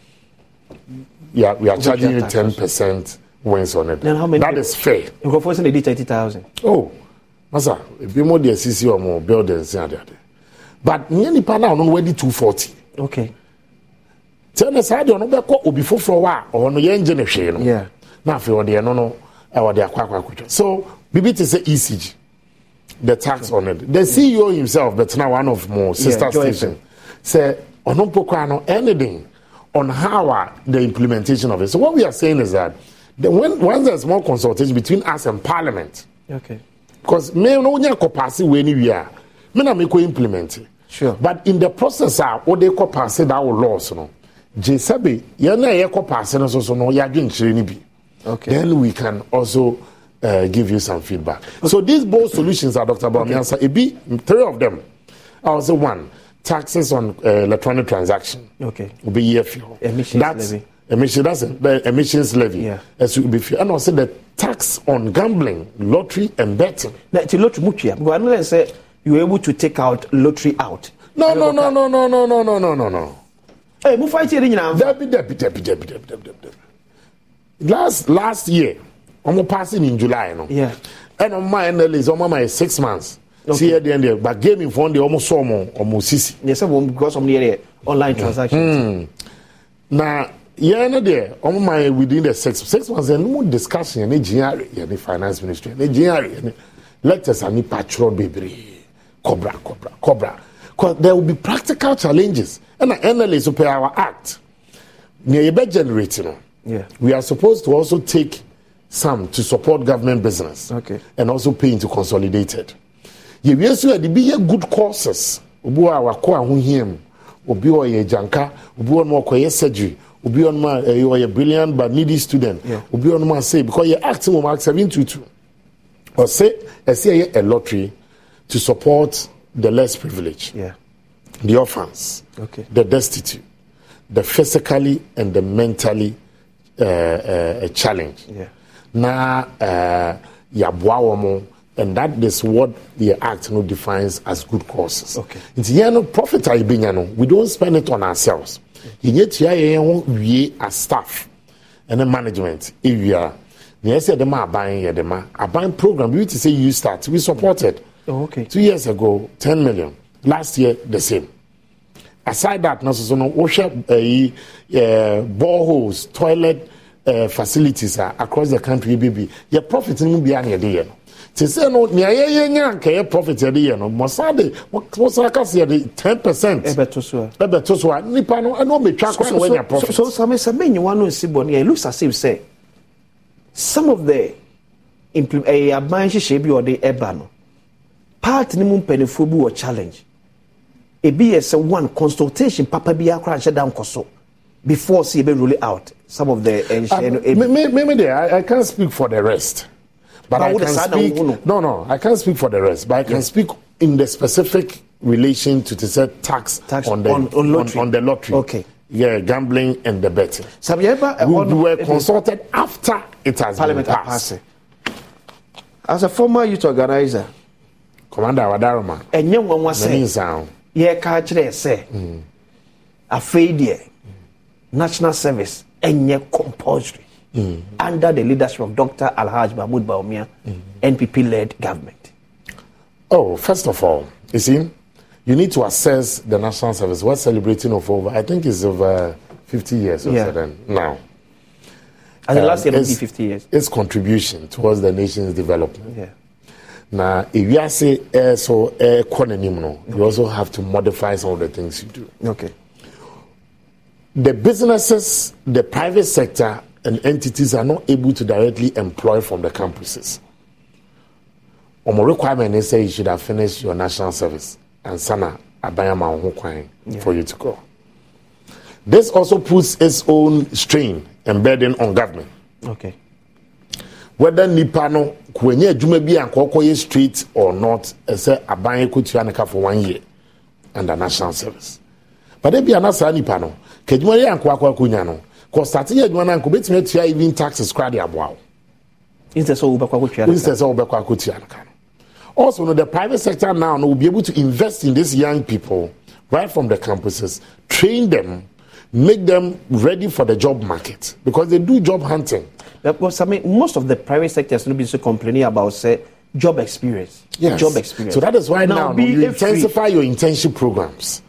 Yeah we are charging you tax 10% wins on it. Then how many that is fair. Nkurɔfoɔ sɛ na ɛdi thirty thousand. oh masa ebi mo de esisi ɔmo buildings ade ade. But nye nipa naa ɔno no wadi two forty. Okay tẹ ne saa deɛ ɔno bɛkɔ obi foforɔ wa ɔno yɛn gye ne hwee no. Yeah. na afei ɔde ɛno no ɛwɔ de akɔ akɔ akɔtwa so bibi te sɛ ecg the tax on it. The ceo himself but bɛtena one of mo sister Yeah, station sɛ ɔno mpo koraa no anything on how the implementation of it. So what we are saying is that the, when once there's more consultation between us and parliament okay because me no wonya kɔpaase wei ni wie a me na mekɔ implement Sure. but in the process a wode kɔpaase that wo laws no. Gye sɛbe yɛn na ɛyɛ kɔpaase no so so no yɛadwe nkyerɛ no bi Okay. then we can also uh, give you some feedback. So these both solutions are dr bamiansa ebi three of them. I will say one taxes on uh, electronic transaction. Okay. Obi yɛ fi hɔ Emissions that's levy. emission that's the emissions levy. Yeah. ɛso obi fi and also the tax on gambling, lottery, and betting. Now, it's a lottery mutia. But I say you were able to take out lottery out. No, no, no, no, no, no, no, no, no, no, no. Hey, we fight here now. Debbie, Debbie, Debbie, Debbie, Debbie, Debbie, Debbie. Last last year, I'm passing in July, you know. Yeah. And on my is on my six months. Okay. See at the end there, but gaming phone they almost saw more, almost sissy. Yes, because of the online mm-hmm. transactions. Mm. Now. Yɛn no deɛ ɔmo ma yɛ within the six six months yɛn mo discussion yɛn ne gr yɛn finance ministry yɛn ne gr yɛn lectures a nipa twerɛ bebree kɔbra kɔbra kɔbra cause there will be practical challenges. Ɛna nla so per our act nea yɛbɛ generate no Yeah. we are supposed to also take some to support government business. Okay. and also pay into consolidated. Yɛwie so yɛde bi yɛ good courses obi wɔ a wakɔ ahohia mu obi wɔ yɛ gyanka obi wɔ no surgery obi wɔ no a ɛyɛ ɔyɛ brilliant but needy student Yeah. obi wɔ no a say because yɛ act mu act seven two two ɔsɛ ɛsɛ yɛ a lottery to support the less privileged Yeah. the orphans Okay. the destitute the physically and the mentally uh, uh, Yeah. na uh, yɛaboa wɔ mo and that is what the act no defines as good causes Okay. nti yɛn no profit a yɛbɛnya no we don't spend it on ourselves yɛnyɛ tua yɛn ho wie as staff ɛne management ɛwie a nea ɛsɛ yɛde ma aban yɛde ma. Aban program bi te sɛ you start. We supported Oh, okay. two years ago 10 million. Last year the same. Aside that no so so no wohwɛ ɛyi ɛɛ boreholes toilet uh, facilities a across the country ebi yɛ profit no mu bia na yɛde yɛ no te sɛ no nea yɛyɛ nya nka yɛ profit yɛde yɛ no mɔsa de mɔsa kasa yɛde ten percent ɛbɛto so a. ɛbɛto so a nipa no ɛna na wɔanya profit So, one no si bɔ it looks as if say some of the implement ɛyɛ aban hyehyɛ bi ɔde ɛba no part ne mu mpanimfoɔ bi wɔ challenge ebi yɛ sɛ one consultation papa bi akora nhyɛ da nkɔ so before see ebe roll it out some of the ɛnhyɛ no Uh, me, me, me, I, I can't speak for the rest. But But I can speak. No, no, I can't speak for the rest. But I can speak in the specific relation to the said tax, Tax on the on- on lottery. on, the lottery. Okay. Yeah, gambling and the betting. We, uh, we no were consulted after it has parliament been passed. as a former youth organizer Commander Wadaroma. ɛnyɛ nwanwa sɛ Many mm. sound. yɛka kyerɛ sɛ afei deɛ national service ɛnyɛ compulsory under the leadership of dr alhaj mahmoud Bawumia npp led government Oh, first of all, you see, you need to assess the national service. We're celebrating of over, I think it's over 50 years or Yeah. so then now. As in last year, Um, maybe its- 50 years. Its contribution towards the nation's development. Yeah. Now, if you say eh, so, eh, no, you also have to modify some of the things you do. Okay. The businesses, the private sector, and entities are not able to directly employ from the campuses. Omo requirement is say you should have finished your national service and sana abayama Yeah. for you to go. This also puts its own strain and burden on government. Okay. whether nipa no kwenye adwuma bi a nkɔkɔ yɛ straight or not ɛsɛ aban kotua ne ka for one year under national service but ebi ana saa nipa no ka adwuma yɛ ankɔ akɔ no kɔ start yɛ adwuma no ankɔ betumi atua even taxes kora de aboa wo Instead no sɛ wobɛkɔ akɔtua no ka no also no the private sector now no will be able to invest in these young people right from the campuses train them make them ready for the job market because they do job hunting Because I mean, most of the private sectors will be so complaining about say job experience. Yes. Job experience. So that is why now, be you a free- intensify your internship programs.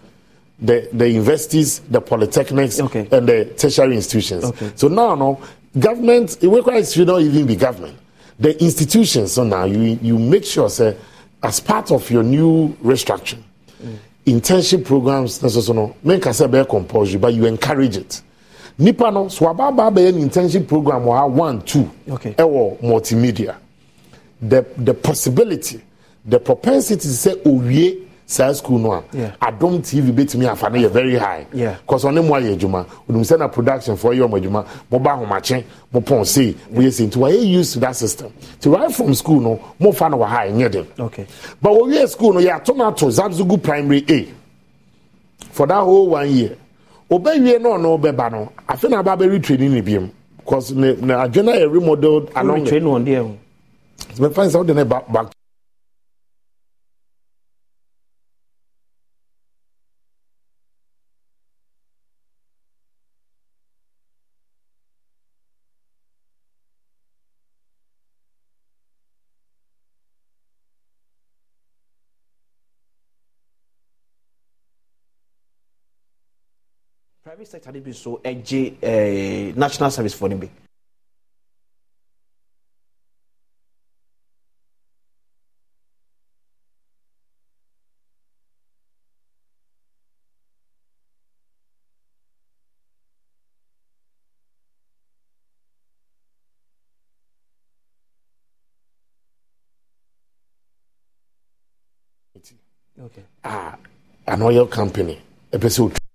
The the universities, the polytechnics, and the tertiary institutions. Okay. So now, no government. It requires you not even be government. The institutions. So now you you make sure, say, as part of your new restructuring, mm. internship programs. So no. Make us a compulsory, but you encourage it. Nipa no so aba abɛyɛ internship program ha one two Okay. Eh, ɛwɔ multimedia the the possibility the propensity to say, oh, owie saa school no a adom tv betumi afa no yɛ very high. Cause ɔne mo ayɛ adwuma. Onim sɛ na production foɔ yɛ ɔmo adwuma. Mo ba ahomakye mo pɔn sei mo yɛ sei. Nti wɔyɛ used to that system. Ti right from school no mo fa no wɔ ha ɛnyɛ den Okay. but owie school no yɛ ato no ato zabzugu primary a. For that whole one year. Obɛwie no ɔno ɔbɛba no. Afe na aba bɛri training ne biom. Cause ne ne adwene yɛ remodeled along there. bɛfa sɛ wode ne ba back Private sector de bi so ɛgye eh, national service for bi. Okay. ah, an oil company sɛ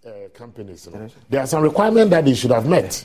these uh, companies you know, there are some requirements that they should have met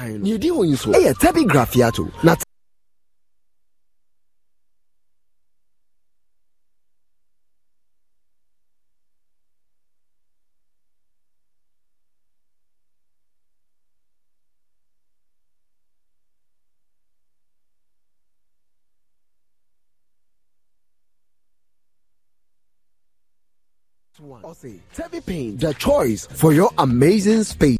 dan no yɛdi hɔ yi so ɛyɛ eh, tabi grafiato na Tebi Paint, the choice for your amazing space.